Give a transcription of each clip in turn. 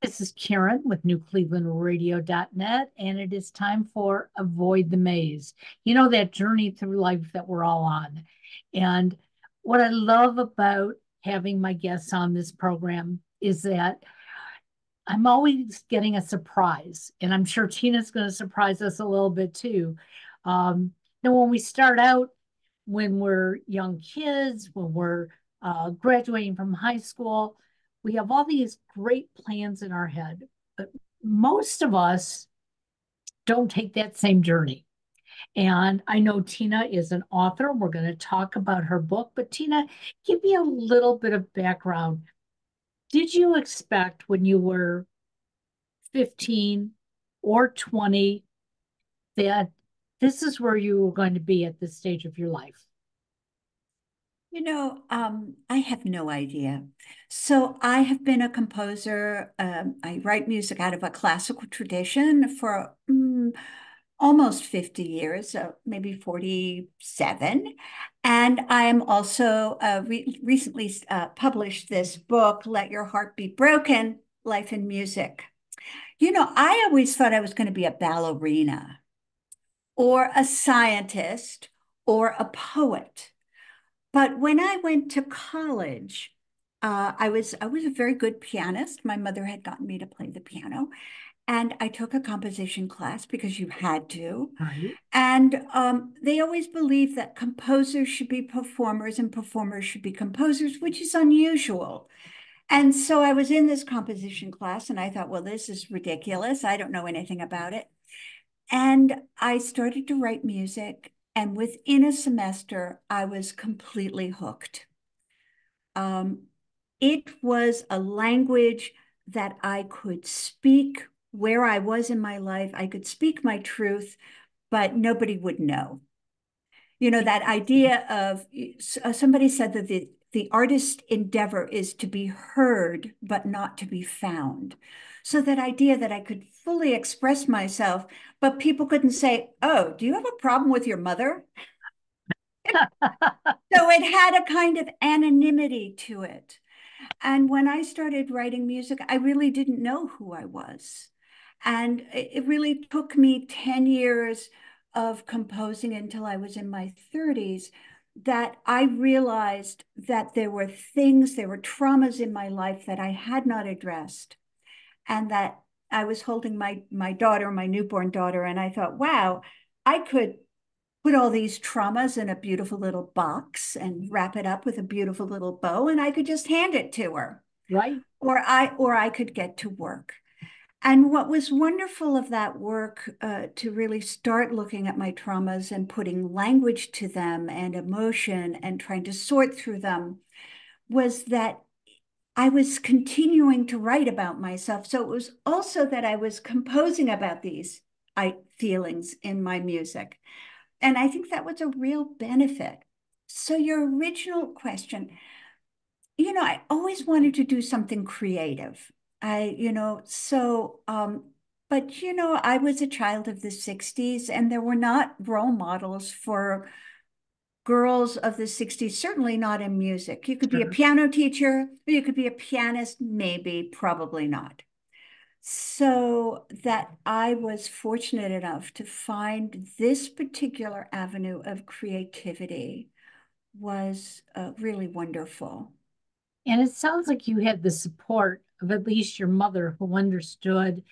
This is Karen with NewClevelandRadio.net, and it is time for Avoid the Maze. You know, that journey through life that we're all on. And what I love about having my guests on this program is that I'm always getting a surprise, and I'm sure Tina's going to surprise us a little bit too. Um, now, when we start out, when we're young kids, when we're uh, graduating from high school, we have all these great plans in our head, but most of us don't take that same journey. And I know Tina is an author. We're going to talk about her book, but Tina, give me a little bit of background. Did you expect when you were 15 or 20 that this is where you were going to be at this stage of your life? You know, um, I have no idea. So I have been a composer. Um, I write music out of a classical tradition for mm, almost 50 years, uh, maybe 47. And I am also uh, re recently uh, published this book, Let Your Heart Be Broken, Life in Music. You know, I always thought I was going to be a ballerina or a scientist or a poet. But when I went to college, uh, I was I was a very good pianist. My mother had gotten me to play the piano, and I took a composition class because you had to. Right. And um, they always believed that composers should be performers and performers should be composers, which is unusual. And so I was in this composition class, and I thought, well, this is ridiculous. I don't know anything about it. And I started to write music and within a semester, I was completely hooked. Um, it was a language that I could speak where I was in my life. I could speak my truth, but nobody would know. You know, that idea of uh, somebody said that the, the artist endeavor is to be heard, but not to be found. So that idea that I could fully express myself, but people couldn't say, Oh, do you have a problem with your mother? so it had a kind of anonymity to it. And when I started writing music, I really didn't know who I was. And it really took me 10 years of composing until I was in my 30s that I realized that there were things, there were traumas in my life that I had not addressed and that I was holding my my daughter, my newborn daughter, and I thought, wow, I could put all these traumas in a beautiful little box and wrap it up with a beautiful little bow, and I could just hand it to her. Right. Or I or I could get to work. And what was wonderful of that work uh, to really start looking at my traumas and putting language to them and emotion and trying to sort through them was that I was continuing to write about myself. So it was also that I was composing about these I, feelings in my music. And I think that was a real benefit. So, your original question, you know, I always wanted to do something creative. I, you know, so, um, but, you know, I was a child of the 60s and there were not role models for girls of the 60s, certainly not in music. You could be a piano teacher, or you could be a pianist, maybe, probably not. So that I was fortunate enough to find this particular avenue of creativity was uh, really wonderful. And it sounds like you had the support of at least your mother who understood,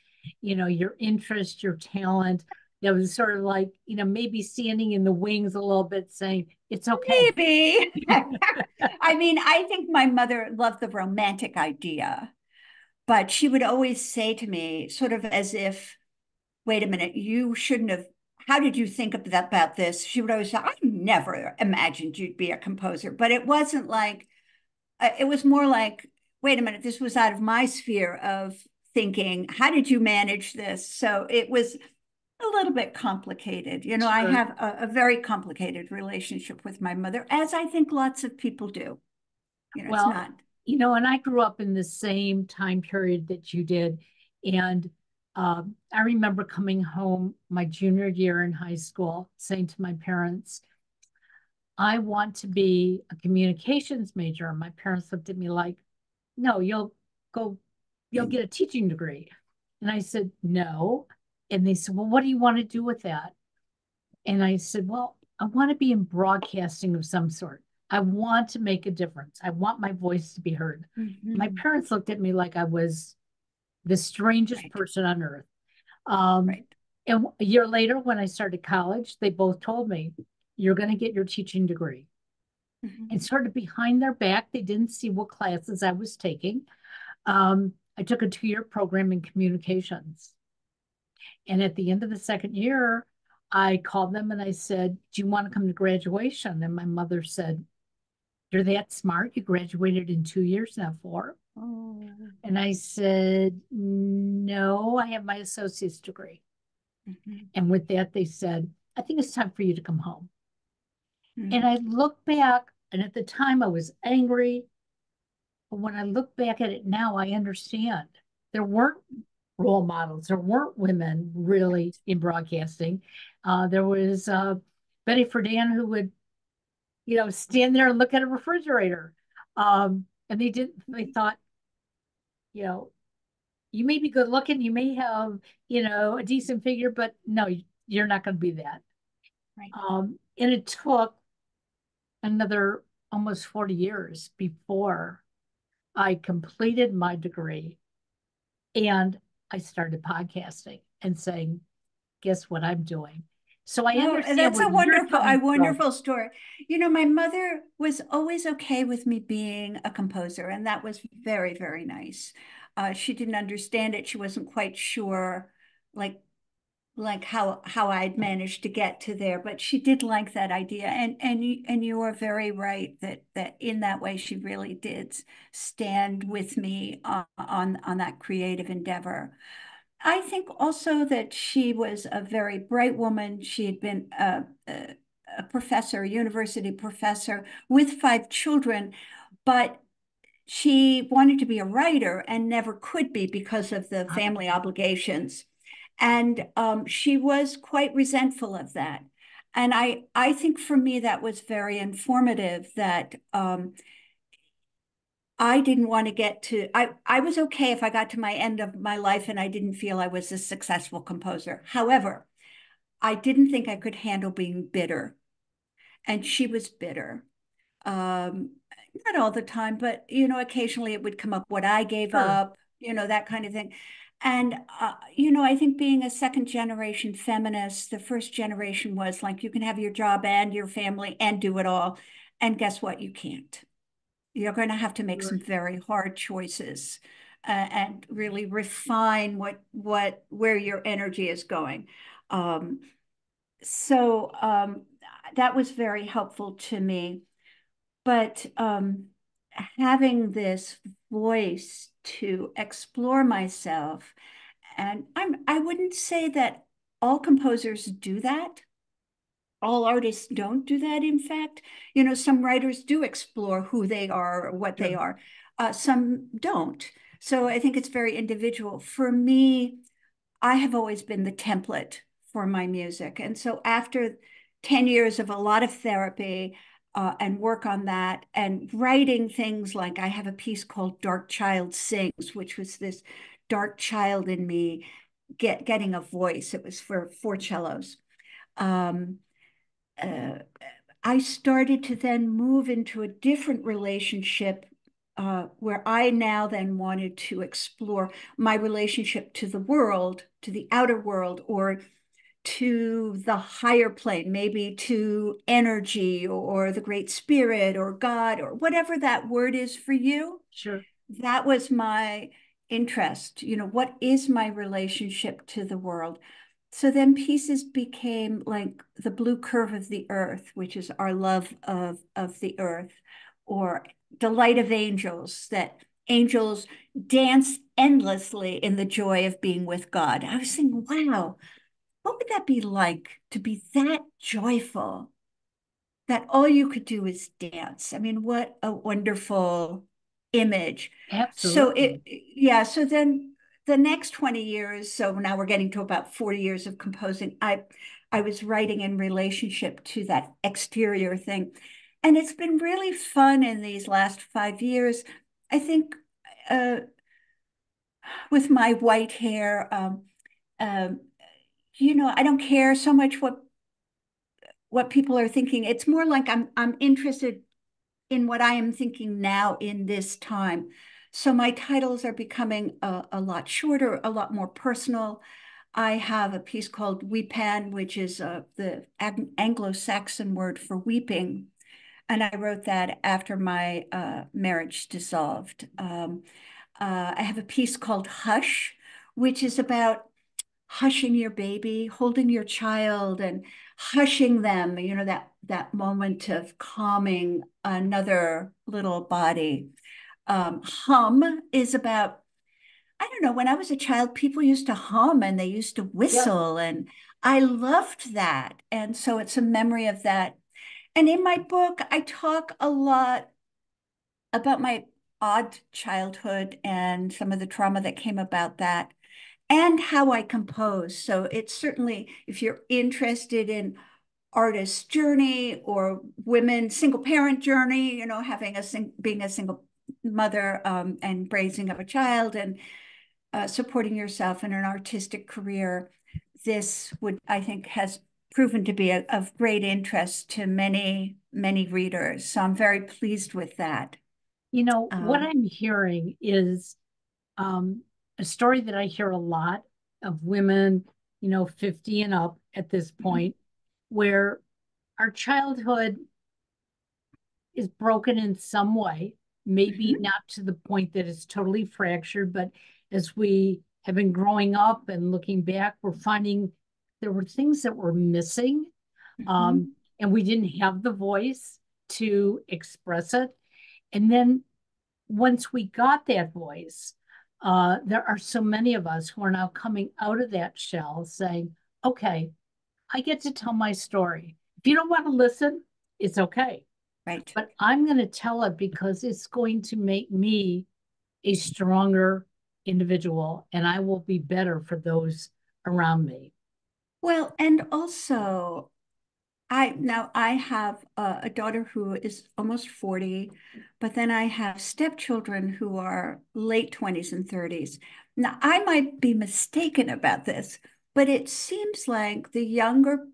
you know, your interest, your talent, that was sort of like, you know, maybe standing in the wings a little bit saying, it's okay. Maybe. I mean, I think my mother loved the romantic idea, but she would always say to me, sort of as if, wait a minute, you shouldn't have. How did you think about this? She would always say, I never imagined you'd be a composer. But it wasn't like, uh, it was more like, wait a minute, this was out of my sphere of thinking. How did you manage this? So it was a little bit complicated. You know, sure. I have a, a, very complicated relationship with my mother, as I think lots of people do. You know, well, it's not. You know, and I grew up in the same time period that you did. And um, I remember coming home my junior year in high school saying to my parents, I want to be a communications major. My parents looked at me like, no, you'll go you'll get a teaching degree. And I said, no. And they said, well, what do you want to do with that? And I said, well, I want to be in broadcasting of some sort. I want to make a difference. I want my voice to be heard. Mm-hmm. My parents looked at me like I was the strangest right. person on earth. Um, right. And a year later, when I started college, they both told me, You're going to get your teaching degree. Mm-hmm. And sort of behind their back, they didn't see what classes I was taking. Um, I took a two year program in communications. And at the end of the second year, I called them and I said, Do you want to come to graduation? And my mother said, You're that smart. You graduated in two years, not four. Oh. And I said, No, I have my associate's degree. Mm-hmm. And with that, they said, I think it's time for you to come home. Mm-hmm. And I look back, and at the time I was angry. But when I look back at it now, I understand. There weren't role models, there weren't women really in broadcasting. Uh, there was uh, Betty Friedan who would, you know, stand there and look at a refrigerator. Um, and they didn't, they thought, you know, you may be good looking, you may have, you know, a decent figure, but no, you're not going to be that. Right. Um, and it took another almost 40 years before I completed my degree and I started podcasting and saying, guess what I'm doing? So I oh, understand. That's a wonderful, a wonderful story. You know, my mother was always okay with me being a composer, and that was very, very nice. Uh, she didn't understand it. She wasn't quite sure, like, like how how I'd managed to get to there, but she did like that idea. And and you and you are very right that that in that way she really did stand with me on on, on that creative endeavor. I think also that she was a very bright woman. She had been a, a, a professor, a university professor with five children, but she wanted to be a writer and never could be because of the ah. family obligations. And um, she was quite resentful of that. And I, I think for me, that was very informative that um, I didn't want to get to, I, I was okay if I got to my end of my life and I didn't feel I was a successful composer. However, I didn't think I could handle being bitter. And she was bitter. Um, not all the time, but, you know, occasionally it would come up what I gave sure. up, you know, that kind of thing. And, uh, you know, I think being a second generation feminist, the first generation was like, you can have your job and your family and do it all. And guess what? You can't you're going to have to make some very hard choices uh, and really refine what what where your energy is going. Um, so um, that was very helpful to me. But um, having this voice to explore myself, and I'm I wouldn't say that all composers do that. All artists don't do that in fact. You know some writers do explore who they are or what they are. Uh, some don't. So i think it's very individual. For me i have always been the template for my music. And so after 10 years of a lot of therapy uh, and work on that and writing things like i have a piece called dark child sings which was this dark child in me get getting a voice. It was for four cellos. Um, uh, I started to then move into a different relationship uh, where I now then wanted to explore my relationship to the world, to the outer world, or to the higher plane, maybe to energy or the great spirit or God or whatever that word is for you. Sure. That was my interest. You know, what is my relationship to the world? So then pieces became like the blue curve of the earth, which is our love of, of the earth, or delight of angels, that angels dance endlessly in the joy of being with God. I was thinking, wow, what would that be like to be that joyful that all you could do is dance? I mean, what a wonderful image. Absolutely. So it, yeah. So then the next 20 years, so now we're getting to about 40 years of composing, I I was writing in relationship to that exterior thing. And it's been really fun in these last five years. I think uh, with my white hair. Um, um, you know, I don't care so much what what people are thinking. It's more like I'm I'm interested in what I am thinking now in this time. So my titles are becoming a, a lot shorter, a lot more personal. I have a piece called Weepan, which is uh, the Anglo-Saxon word for weeping. And I wrote that after my uh, marriage dissolved. Um, uh, I have a piece called Hush, which is about hushing your baby, holding your child and hushing them, you know, that, that moment of calming another little body. Um, hum is about, I don't know, when I was a child, people used to hum and they used to whistle, and I loved that. And so it's a memory of that. And in my book, I talk a lot about my odd childhood and some of the trauma that came about that and how I compose. So it's certainly, if you're interested in artist journey or women single parent journey, you know, having a sing being a single mother um, and raising up a child and uh, supporting yourself in an artistic career, this would, I think, has proven to be a, of great interest to many, many readers. So I'm very pleased with that. You know, um, what I'm hearing is um, a story that I hear a lot of women, you know, 50 and up at this mm-hmm. point, where our childhood is broken in some way, maybe mm-hmm. not to the point that it's totally fractured, but as we have been growing up and looking back, we're finding there were things that were missing. Mm-hmm. Um, and we didn't have the voice to express it. And then once we got that voice, uh, there are so many of us who are now coming out of that shell saying, okay, I get to tell my story. If you don't want to listen, it's okay. Right. But I'm going to tell it because it's going to make me a stronger individual and I will be better for those around me. Well, and also I now I have a, a, daughter who is almost 40, but then I have stepchildren who are late 20s and 30s. Now I might be mistaken about this, but it seems like the younger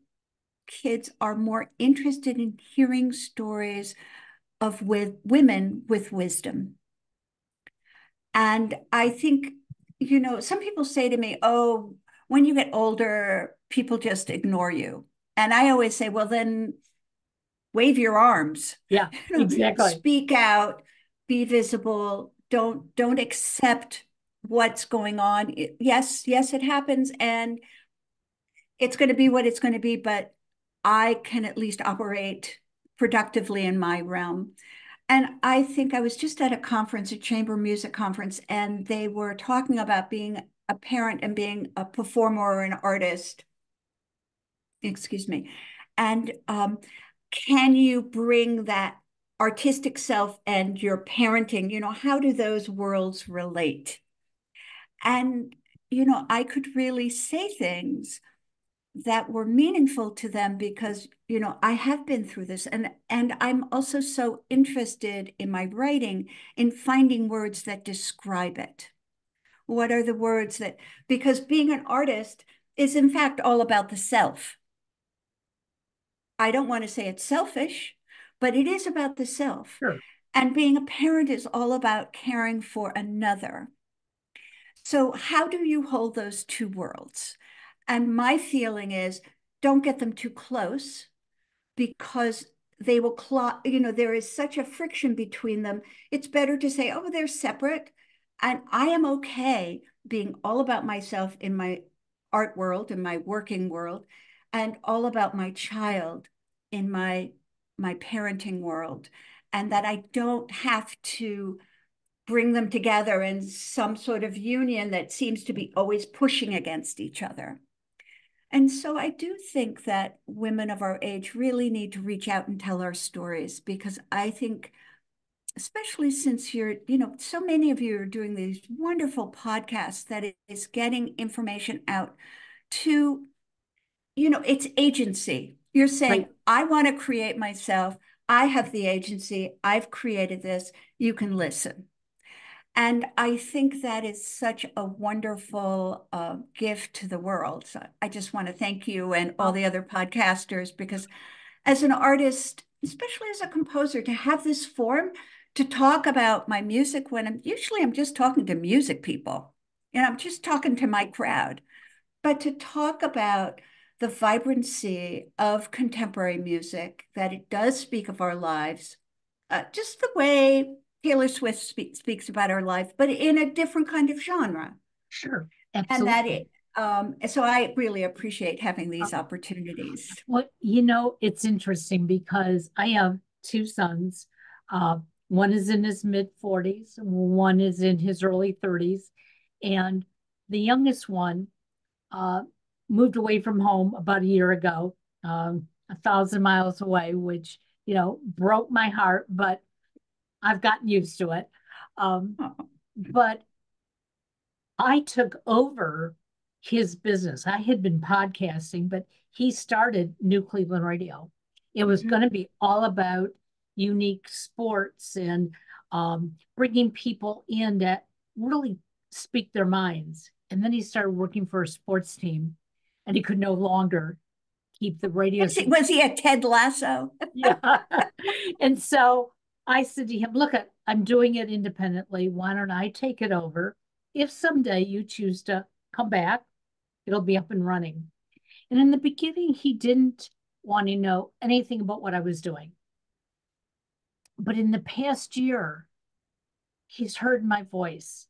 kids are more interested in hearing stories of with women with wisdom. And I think, you know, some people say to me, oh, when you get older, people just ignore you. And I always say, well, then wave your arms. Yeah, exactly. Speak out, be visible. Don't don't accept what's going on. Yes, yes, it happens, and it's going to be what it's going to be. But I can at least operate productively in my realm. And I think I was just at a conference, a chamber music conference, and they were talking about being a parent and being a performer or an artist excuse me. And um, can you bring that artistic self and your parenting, you know, how do those worlds relate? And, you know, I could really say things that were meaningful to them because you know i have been through this and and i'm also so interested in my writing in finding words that describe it what are the words that because being an artist is in fact all about the self I don't want to say it's selfish, but it is about the self. Sure. And being a parent is all about caring for another. So, how do you hold those two worlds? And my feeling is don't get them too close because they will claw, you know, there is such a friction between them. It's better to say, oh, they're separate. And I am okay being all about myself in my art world, in my working world, and all about my child in my my parenting world and that I don't have to bring them together in some sort of union that seems to be always pushing against each other. And so I do think that women of our age really need to reach out and tell our stories because I think especially since you're, you know, so many of you are doing these wonderful podcasts that is getting information out to you know, it's agency. You're saying, right. I want to create myself. I have the agency. I've created this. You can listen. And I think that is such a wonderful uh, gift to the world. So I just want to thank you and all the other podcasters because, as an artist, especially as a composer, to have this forum to talk about my music when I'm usually I'm just talking to music people and I'm just talking to my crowd, but to talk about the vibrancy of contemporary music, that it does speak of our lives, uh, just the way Taylor Swift speak, speaks about her life, but in a different kind of genre. Sure. Absolutely. And that it, um, so I really appreciate having these uh, opportunities. Well, you know, it's interesting because I have two sons. Uh, one is in his mid 40s, one is in his early 30s. And the youngest one uh, moved away from home about a year ago, um, a thousand miles away, which, you know, broke my heart, but I've gotten used to it. Um, but I took over his business. I had been podcasting, but he started New Cleveland Radio. It was mm-hmm. going to be all about unique sports and um, bringing people in that really speak their minds. And then he started working for a sports team and he could no longer keep the radio. Was he, was he a Ted Lasso? yeah. And so I said to him, Look, I'm doing it independently. Why don't I take it over? If someday you choose to come back, it'll be up and running. And in the beginning, he didn't want to know anything about what I was doing. But in the past year, he's heard my voice,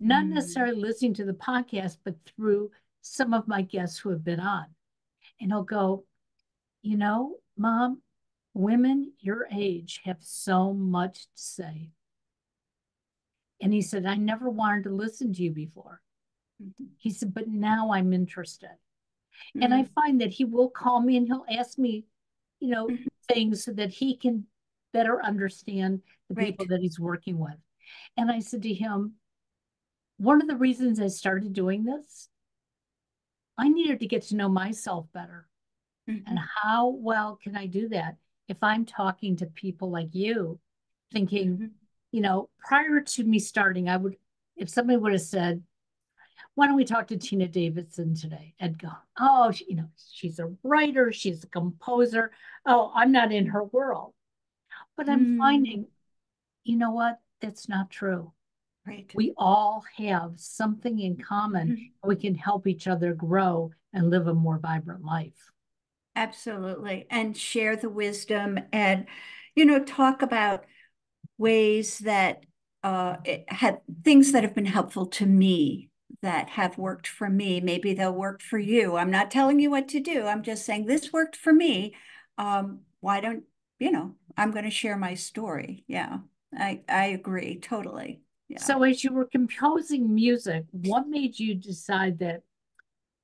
not mm. necessarily listening to the podcast, but through some of my guests who have been on. And he'll go, You know, mom, women your age have so much to say. And he said, I never wanted to listen to you before. Mm-hmm. He said, but now I'm interested. Mm-hmm. And I mm-hmm. find that he will call me and he'll ask me, you know, mm-hmm. things so that he can better understand the right. people that he's working with. And I said to him, one of the reasons I started doing this, I needed to get to know myself better. Mm-hmm. And how well can I do that if I'm talking to people like you, thinking, mm-hmm. you know, prior to me starting, I would, if somebody would have said, why don't we talk to Tina Davidson today? And go, oh, she, you know, she's a writer, she's a composer. Oh, I'm not in her world. But I'm mm. finding, you know what? That's not true. Right. We all have something in common. Mm-hmm. We can help each other grow and live a more vibrant life. Absolutely. And share the wisdom and, you know, talk about ways that uh, have things that have been helpful to me that have worked for me. Maybe they'll work for you. I'm not telling you what to do. I'm just saying this worked for me. Um, why don't, you know, I'm going to share my story. Yeah, I, I agree totally. Yeah. So as you were composing music, what made you decide that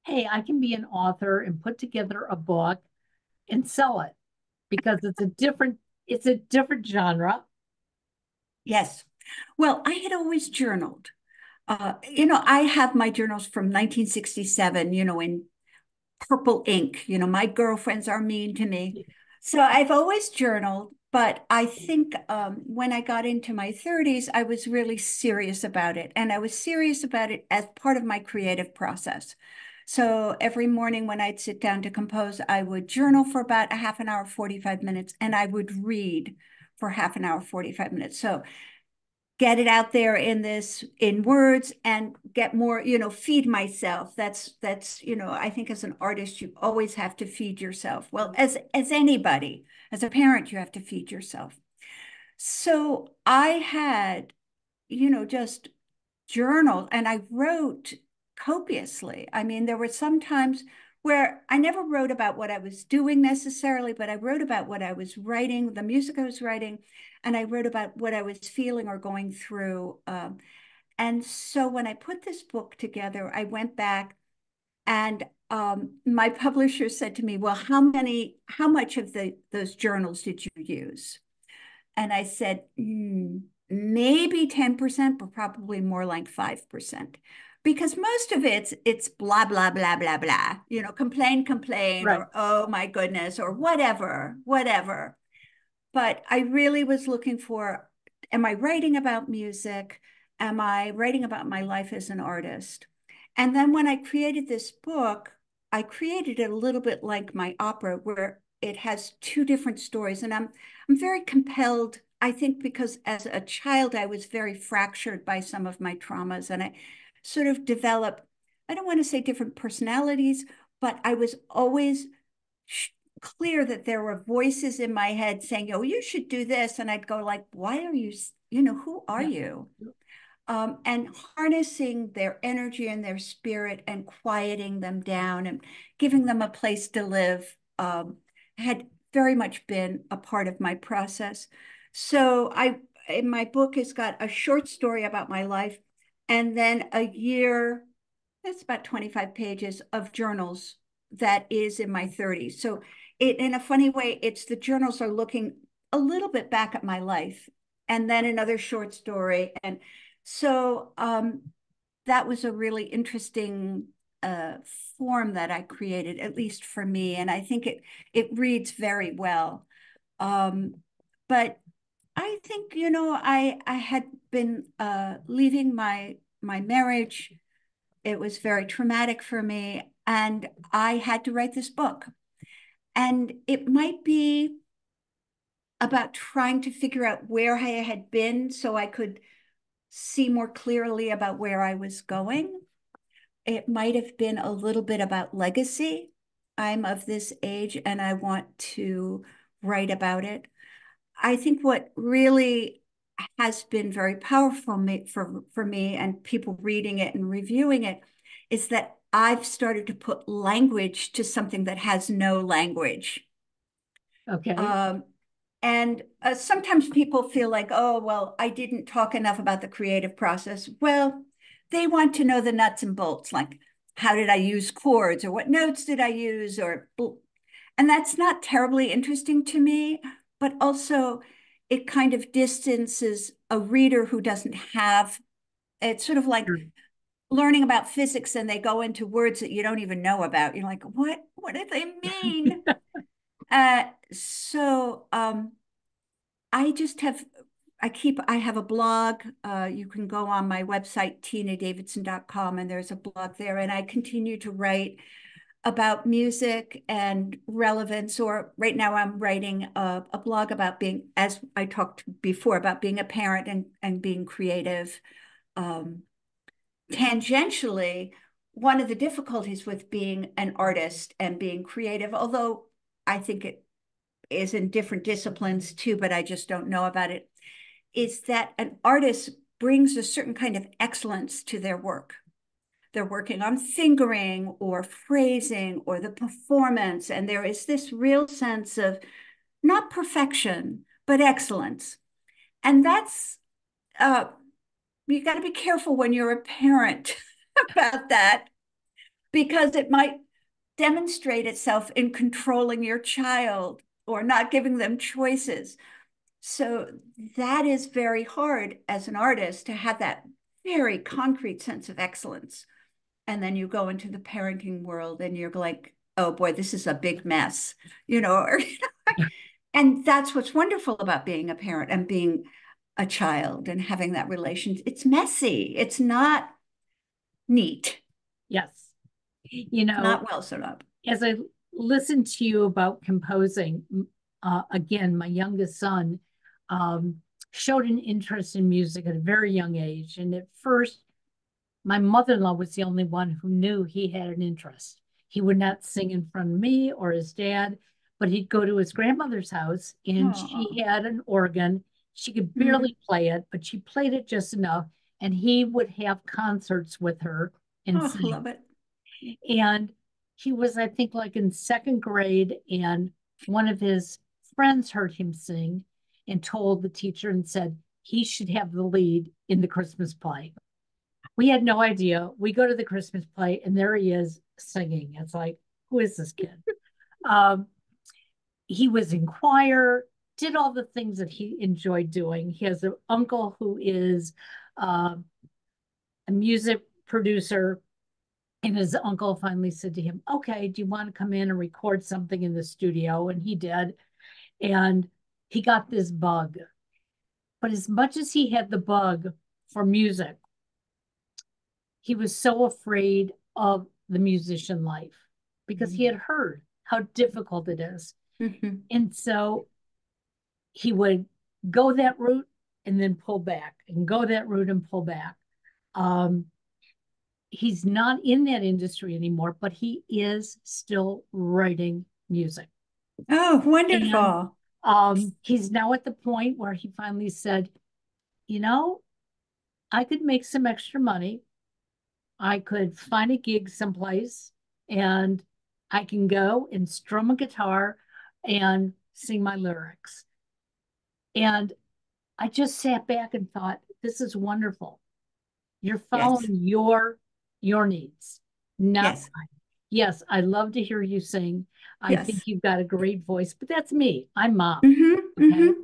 hey, I can be an author and put together a book and sell it because it's a different it's a different genre. Yes. Well, I had always journaled. Uh, you know, I have my journals from 1967, you know, in purple ink. You know, my girlfriends are mean to me. So I've always journaled, but I think um, when I got into my 30s, I was really serious about it. And I was serious about it as part of my creative process. So every morning when I'd sit down to compose, I would journal for about a half an hour, 45 minutes, and I would read for half an hour, 45 minutes. So get it out there in this in words and get more you know feed myself. That's that's you know i think as an artist you always have to feed yourself. Well as as anybody as a parent you have to feed yourself. So i had you know just journal and i wrote copiously. I mean, there were some times where I never wrote about what I was doing necessarily, but I wrote about what I was writing, the music I was writing, and I wrote about what I was feeling or going through. Um, and so when I put this book together, I went back and um, my publisher said to me, well, how many, how much of the those journals did you use? And I said, mm, maybe 10%, but probably more like 5% because most of it's it's blah blah blah blah blah you know complain complain right. or oh my goodness or whatever whatever but i really was looking for am i writing about music am I writing about my life as an artist? And then when I created this book, I created it a little bit like my opera, where it has two different stories. And I'm I'm very compelled, I think, because as a child, I was very fractured by some of my traumas. And I sort of developed, I don't want to say different personalities, but I was always clear that there were voices in my head saying, "Oh, you should do this," and I'd go like, "Why are you? You know, who are you?" Um, and harnessing their energy and their spirit and quieting them down and giving them a place to live um, had very much been a part of my process. So I, in my book, has got a short story about my life, and then a year. That's about 25 pages of journals that is in my 30s. So it in a funny way, it's the journals are looking a little bit back at my life and then another short story. And so um, that was a really interesting uh, form that I created, at least for me. And I think it it reads very well. Um, but I think, you know, I I had been uh, leaving my my marriage. It was very traumatic for me. And I had to write this book. And it might be about trying to figure out where I had been so I could see more clearly about where I was going. It might have been a little bit about legacy. I'm of this age and I want to write about it. I think what really has been very powerful for, for me and people reading it and reviewing it is that I've started to put language to something that has no language. Okay. Um, and uh, sometimes people feel like, oh, well, I didn't talk enough about the creative process. Well, they want to know the nuts and bolts, like how did I use chords or what notes did I use or, and that's not terribly interesting to me, but also it kind of distances a reader who doesn't have, it's sort of like, learning about physics and they go into words that you don't even know about. You're like, what? What do they mean? uh, so um, I just have, I keep, I have a blog. Uh, you can go on my website, tinadavidson.com, and there's a blog there. And I continue to write about music and relevance or right now i'm writing a, a blog about being as i talked before about being a parent and, and being creative um, tangentially, one of the difficulties with being an artist and being creative, although I think it is in different disciplines too, but I just don't know about it, is that an artist brings a certain kind of excellence to their work. They're working on fingering or phrasing or the performance, and there is this real sense of not perfection, but excellence. And that's uh, you got to be careful when you're a parent about that because it might demonstrate itself in controlling your child or not giving them choices. So that is very hard as an artist to have that very concrete sense of excellence. And then you go into the parenting world and you're like, oh boy, this is a big mess, you know, and that's what's wonderful about being a parent and being a child and having that relation. It's messy. It's not neat. Yes. You know, not well set up. As I listened to you about composing, uh, again, my youngest son um, showed an interest in music at a very young age. And at first, my mother in law was the only one who knew he had an interest. He would not sing in front of me or his dad, but he'd go to his grandmother's house and Aww. she had an organ she could mm-hmm. barely mm-hmm. play it, but she played it just enough. And he would have concerts with her and oh, sing. love it. And he was, I think, like in second grade, and one of his friends heard him sing and told the teacher and said he should have the lead in the Christmas play. We had no idea. We go to the Christmas play, and there he is singing. It's like, who is this kid? um, he was in choir did all the things that he enjoyed doing. He has an uncle who is uh, a music producer. And his uncle finally said to him, Okay, do you want to come in and record something in the studio? And he did. And he got this bug. But as much as he had the bug for music, he was so afraid of the musician life because mm-hmm. he had heard how difficult it is. Mm-hmm. And so he would go that route and then pull back and go that route and pull back. Um, he's not in that industry anymore, but he is still writing music. Oh, wonderful. And, um, he's now at the point where he finally said, you know, I could make some extra money. I could find a gig someplace and I can go and strum a guitar and sing my lyrics. And I just sat back and thought, this is wonderful. You're following yes. your your needs, not yes. mine. Yes, I love to hear you sing. I yes. think you've got a great voice, but that's me. I'm mom. Mm-hmm, okay. Mm-hmm.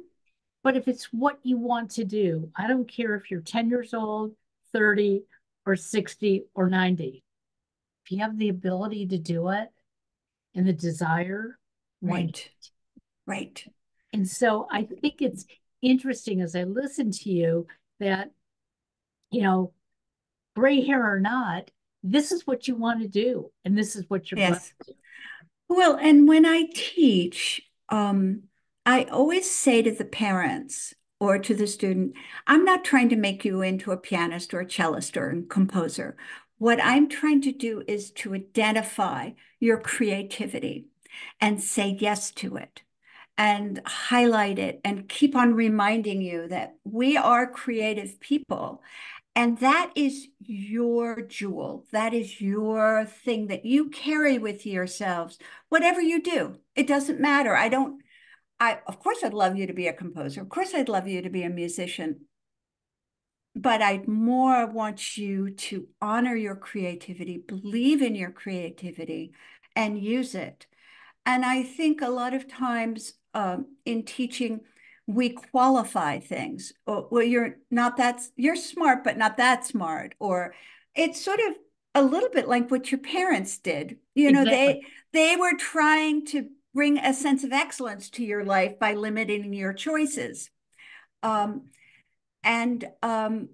But if it's what you want to do, I don't care if you're 10 years old, 30, or 60, or 90. If you have the ability to do it and the desire, right. Right. And so I think it's interesting as I listen to you that, you know, gray hair or not, this is what you want to do. And this is what you're yes. Well, and when I teach, um, I always say to the parents or to the student, I'm not trying to make you into a pianist or a cellist or a composer. What I'm trying to do is to identify your creativity and say yes to it and highlight it and keep on reminding you that we are creative people and that is your jewel. That is your thing that you carry with yourselves, whatever you do. It doesn't matter. I don't, I, of course, I'd love you to be a composer. Of course, I'd love you to be a musician. But I more want you to honor your creativity, believe in your creativity, and use it. And I think a lot of times um, in teaching, we qualify things. Well, you're not that, you're smart, but not that smart. Or it's sort of a little bit like what your parents did. You know, exactly. they they were trying to bring a sense of excellence to your life by limiting your choices. Um, and um,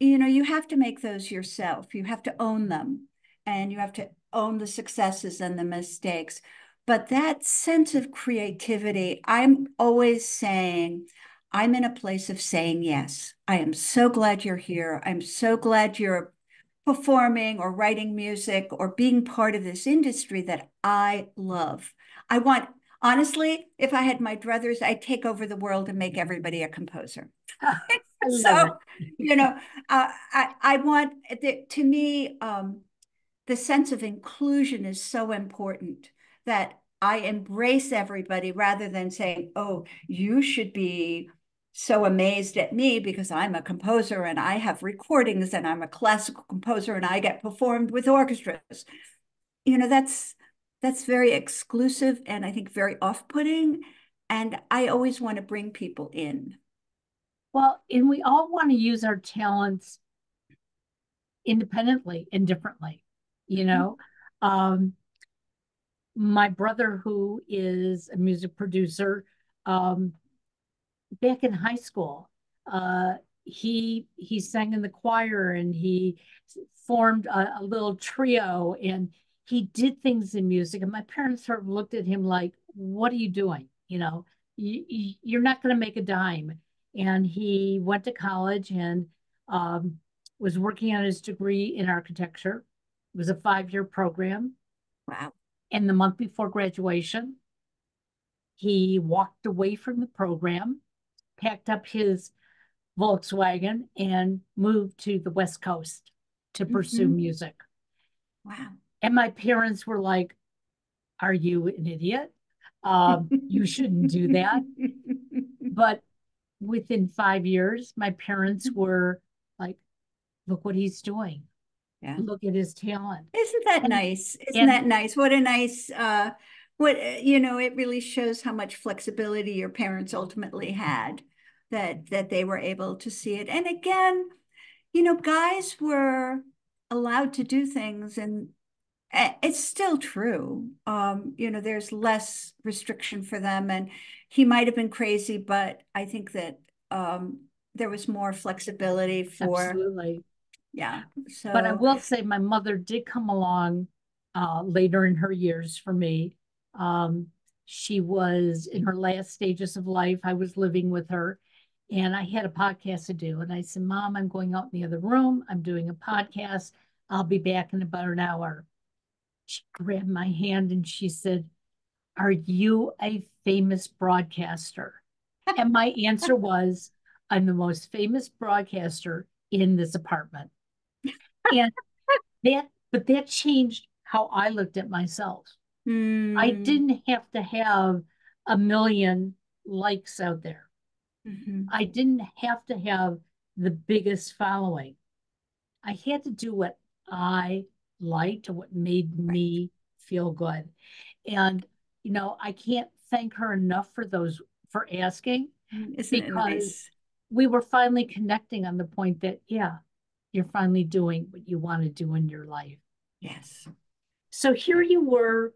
you know, you have to make those yourself. You have to own them, and you have to own the successes and the mistakes. But that sense of creativity, I'm always saying, I'm in a place of saying yes. I am so glad you're here. I'm so glad you're performing or writing music or being part of this industry that I love. I want, honestly, if I had my druthers, I'd take over the world and make everybody a composer. so, you know, uh, I, I want, the, to me, um, the sense of inclusion is so important that I embrace everybody rather than saying, oh, you should be so amazed at me because I'm a composer and I have recordings and I'm a classical composer and I get performed with orchestras. You know, that's that's very exclusive and I think very off-putting. And I always want to bring people in. Well, and we all want to use our talents independently and differently, you know. Mm-hmm. Um, my brother, who is a music producer, um, back in high school, uh, he he sang in the choir and he formed a, a, little trio and he did things in music. And my parents sort of looked at him like, "What are you doing? You know, you, you're not going to make a dime." And he went to college and um, was working on his degree in architecture. It was a five year program. Wow. And the month before graduation, he walked away from the program, packed up his Volkswagen, and moved to the West Coast to pursue mm-hmm. music. Wow. And my parents were like, Are you an idiot? Um, you shouldn't do that. But within five years, my parents mm-hmm. were like, Look what he's doing. Yeah. Look at his talent. Isn't that and, nice? Isn't and, that nice? What a nice uh what you know, it really shows how much flexibility your parents ultimately had that that they were able to see it. And again, you know, guys were allowed to do things and it's still true. Um, you know, there's less restriction for them and he might have been crazy, but I think that um there was more flexibility for Absolutely. Yeah. So But I will say my mother did come along uh, later in her years for me. Um, she was in her last stages of life. I was living with her and I had a podcast to do. And I said, Mom, I'm going out in the other room. I'm doing a podcast. I'll be back in about an hour. She grabbed my hand and she said, Are you a famous broadcaster? and my answer was, I'm the most famous broadcaster in this apartment. And that, but that changed how I looked at myself. Mm. I didn't have to have a million likes out there. Mhm. I didn't have to have the biggest following. I had to do what I liked what made me feel good. And, you know, I can't thank her enough for those, for asking. Mm, Isn't it because- nice? We were finally connecting on the point that, yeah, you're finally doing what you want to do in your life. Yes. So here you were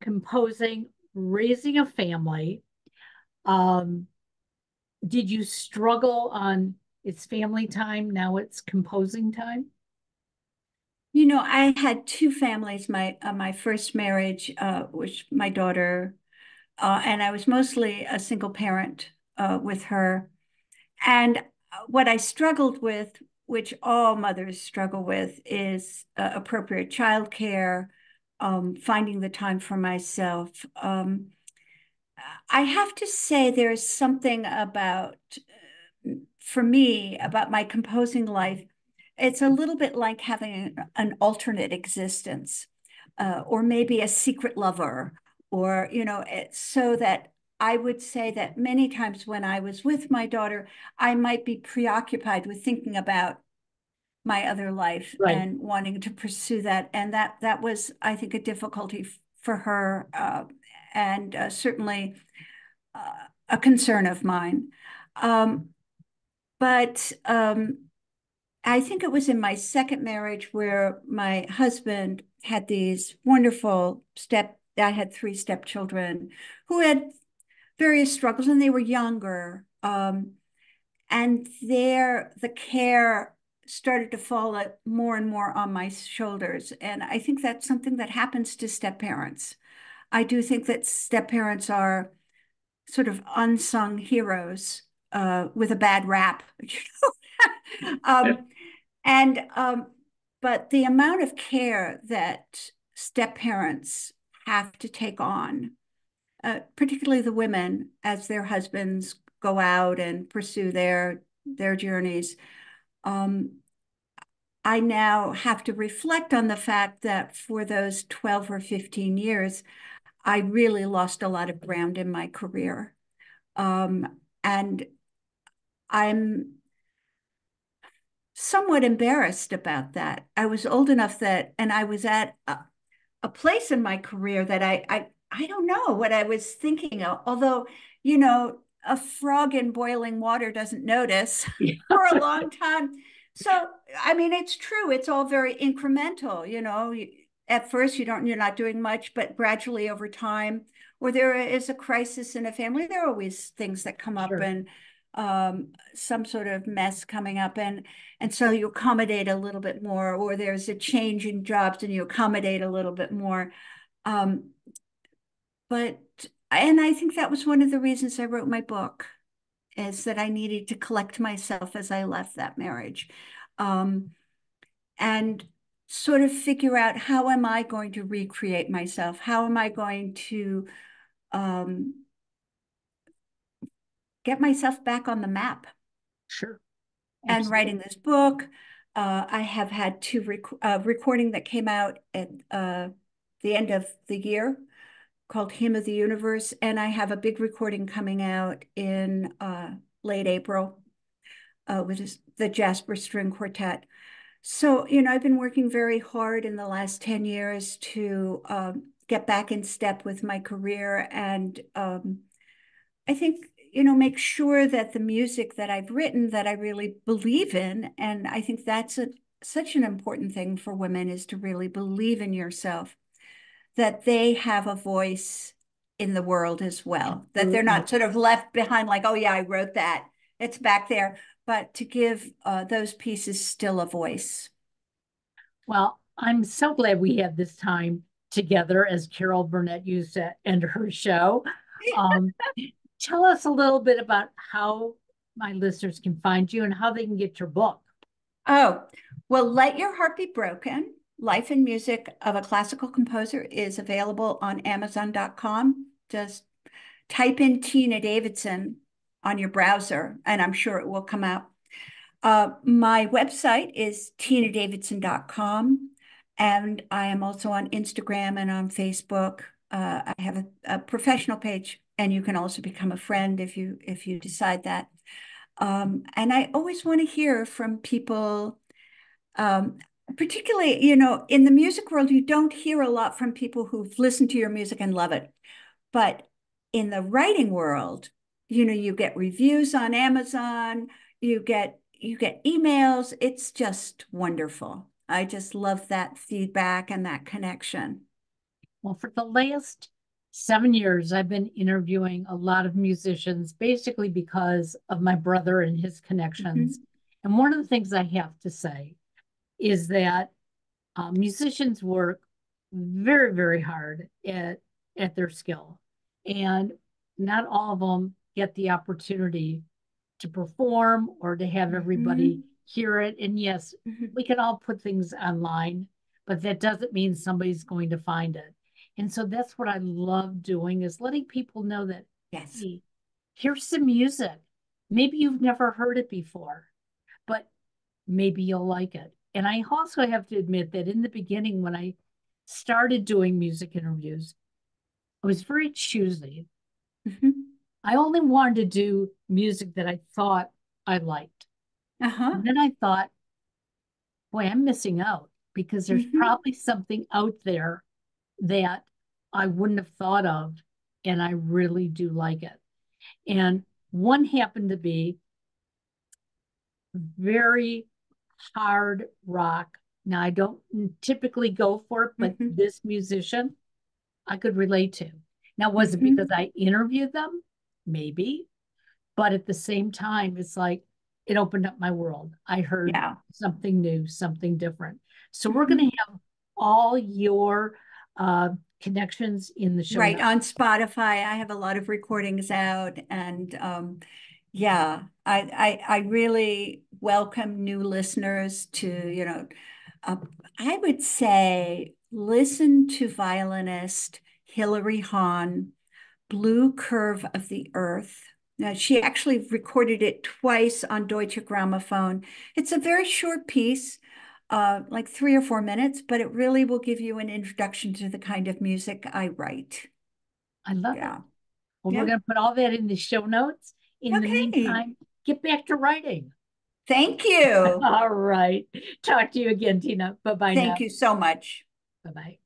composing, raising a family. Um, did you struggle on it's family time, now it's composing time? You know, I had two families. My uh, my first marriage, uh, which my daughter, uh, and I was mostly a single parent uh, with her. And what I struggled with, which all mothers struggle with, is uh, appropriate childcare, um, finding the time for myself. Um, I have to say, there is something about, uh, for me, about my composing life. It's a little bit like having an, alternate existence, uh, or maybe a secret lover, or, you know, so that I would say that many times when I was with my daughter, I might be preoccupied with thinking about my other life Right. and wanting to pursue that. And that that was, I think, a difficulty for her, uh, and uh, certainly uh, a concern of mine. Um, but um, I think it was in my second marriage where my husband had these wonderful step. I had three stepchildren who had various struggles, and they were younger. Um, and there, the care started to fall uh, more and more on my shoulders. And I think that's something that happens to step parents. I do think that step parents are sort of unsung heroes uh, with a bad rap, um, and um, but the amount of care that step parents have to take on, uh, particularly the women, as their husbands go out and pursue their their journeys. Um, I now have to reflect on the fact that for those 12 or 15 years, I really lost a lot of ground in my career. Um, and I'm somewhat embarrassed about that. I was old enough that, and I was at a, a place in my career that I, I, I don't know what I was thinking of. Although, you know, a frog in boiling water doesn't notice Yeah. for a long time. So, I mean, it's true. It's all very incremental. You know, at first you don't, you're not doing much, but gradually over time, or there is a crisis in a family, there are always things that come up Sure. and um, some sort of mess coming up, and and so you accommodate a little bit more, or there's a change in jobs and you accommodate a little bit more. Um, but and I think that was one of the reasons I wrote my book, is that I needed to collect myself as I left that marriage. Um, and sort of figure out how am I going to recreate myself? How am I going to um, get myself back on the map? Sure. And writing this book, uh, I have had two rec uh, recording that came out at uh, the end of the year called Hymn of the Universe, and I have a big recording coming out in uh, late April uh, with the Jasper String Quartet. So, you know, I've been working very hard in the last 10 years to um, get back in step with my career. And um, I think, you know, make sure that the music that I've written that I really believe in, and I think that's a, such an important thing for women is to really believe in yourself, that they have a voice in the world as well, that they're not sort of left behind like, oh, yeah, I wrote that. It's back there but to give uh, those pieces still a voice. Well, I'm so glad we had this time together, as Carol Burnett used to end her show. Um, tell us a little bit about how my listeners can find you and how they can get your book. Oh, well, Let Your Heart Be Broken Life and Music of a Classical Composer is available on Amazon.com. Just type in Tina Davidson on your browser, and I'm sure it will come out. Uh, my website is tinadavidson.com, and I am also on Instagram and on Facebook. Uh, I have a, a, professional page, and you can also become a friend if you if you decide that. Um, and I always want to hear from people. Um, particularly, you know, in the music world, you don't hear a lot from people who've listened to your music and love it. But in the writing world, you know, you get reviews on Amazon, you get you get emails. It's just wonderful. I just love that feedback and that connection. Well, for the last seven years, I've been interviewing a lot of musicians, basically because of my brother and his connections. Mm-hmm. And one of the things I have to say is that uh, musicians work very, very hard at, at their skill. And not all of them get the opportunity to perform or to have everybody mm-hmm. hear it. And yes, mm-hmm. we can all put things online, but that doesn't mean somebody's going to find it. And so that's what I love doing is letting people know that yes, hey, here's some music. Maybe you've never heard it before, but maybe you'll like it. And I also have to admit that in the beginning, when I started doing music interviews, I was very choosy. Mm-hmm. I only wanted to do music that I thought I liked. Uh-huh. And then I thought, boy, I'm missing out because there's mm-hmm. probably something out there that I wouldn't have thought of. And I really do like it. And one happened to be very hard rock. Now, I don't typically go for it, but mm-hmm. this musician I could relate to. Now, was mm-hmm. it because I interviewed them? Maybe. But at the same time, it's like it opened up my world. I heard yeah. something new, something different. So mm-hmm. we're going to have all your uh, connections in the show. Right. Notes. On Spotify, I have a lot of recordings out and um, yeah, I, I, I really welcome new listeners to, you know, uh, I would say listen to violinist Hilary Hahn, Blue Curve of the Earth. Now, she actually recorded it twice on Deutsche Grammophon. It's a very short piece, uh, like three or four minutes, but it really will give you an introduction to the kind of music I write. I love yeah. it. Well, yeah. we're going to put all that in the show notes. In okay. the meantime, get back to writing. Thank you. All right. Talk to you again, Tina. Bye bye. Thank now. you so much. Bye bye.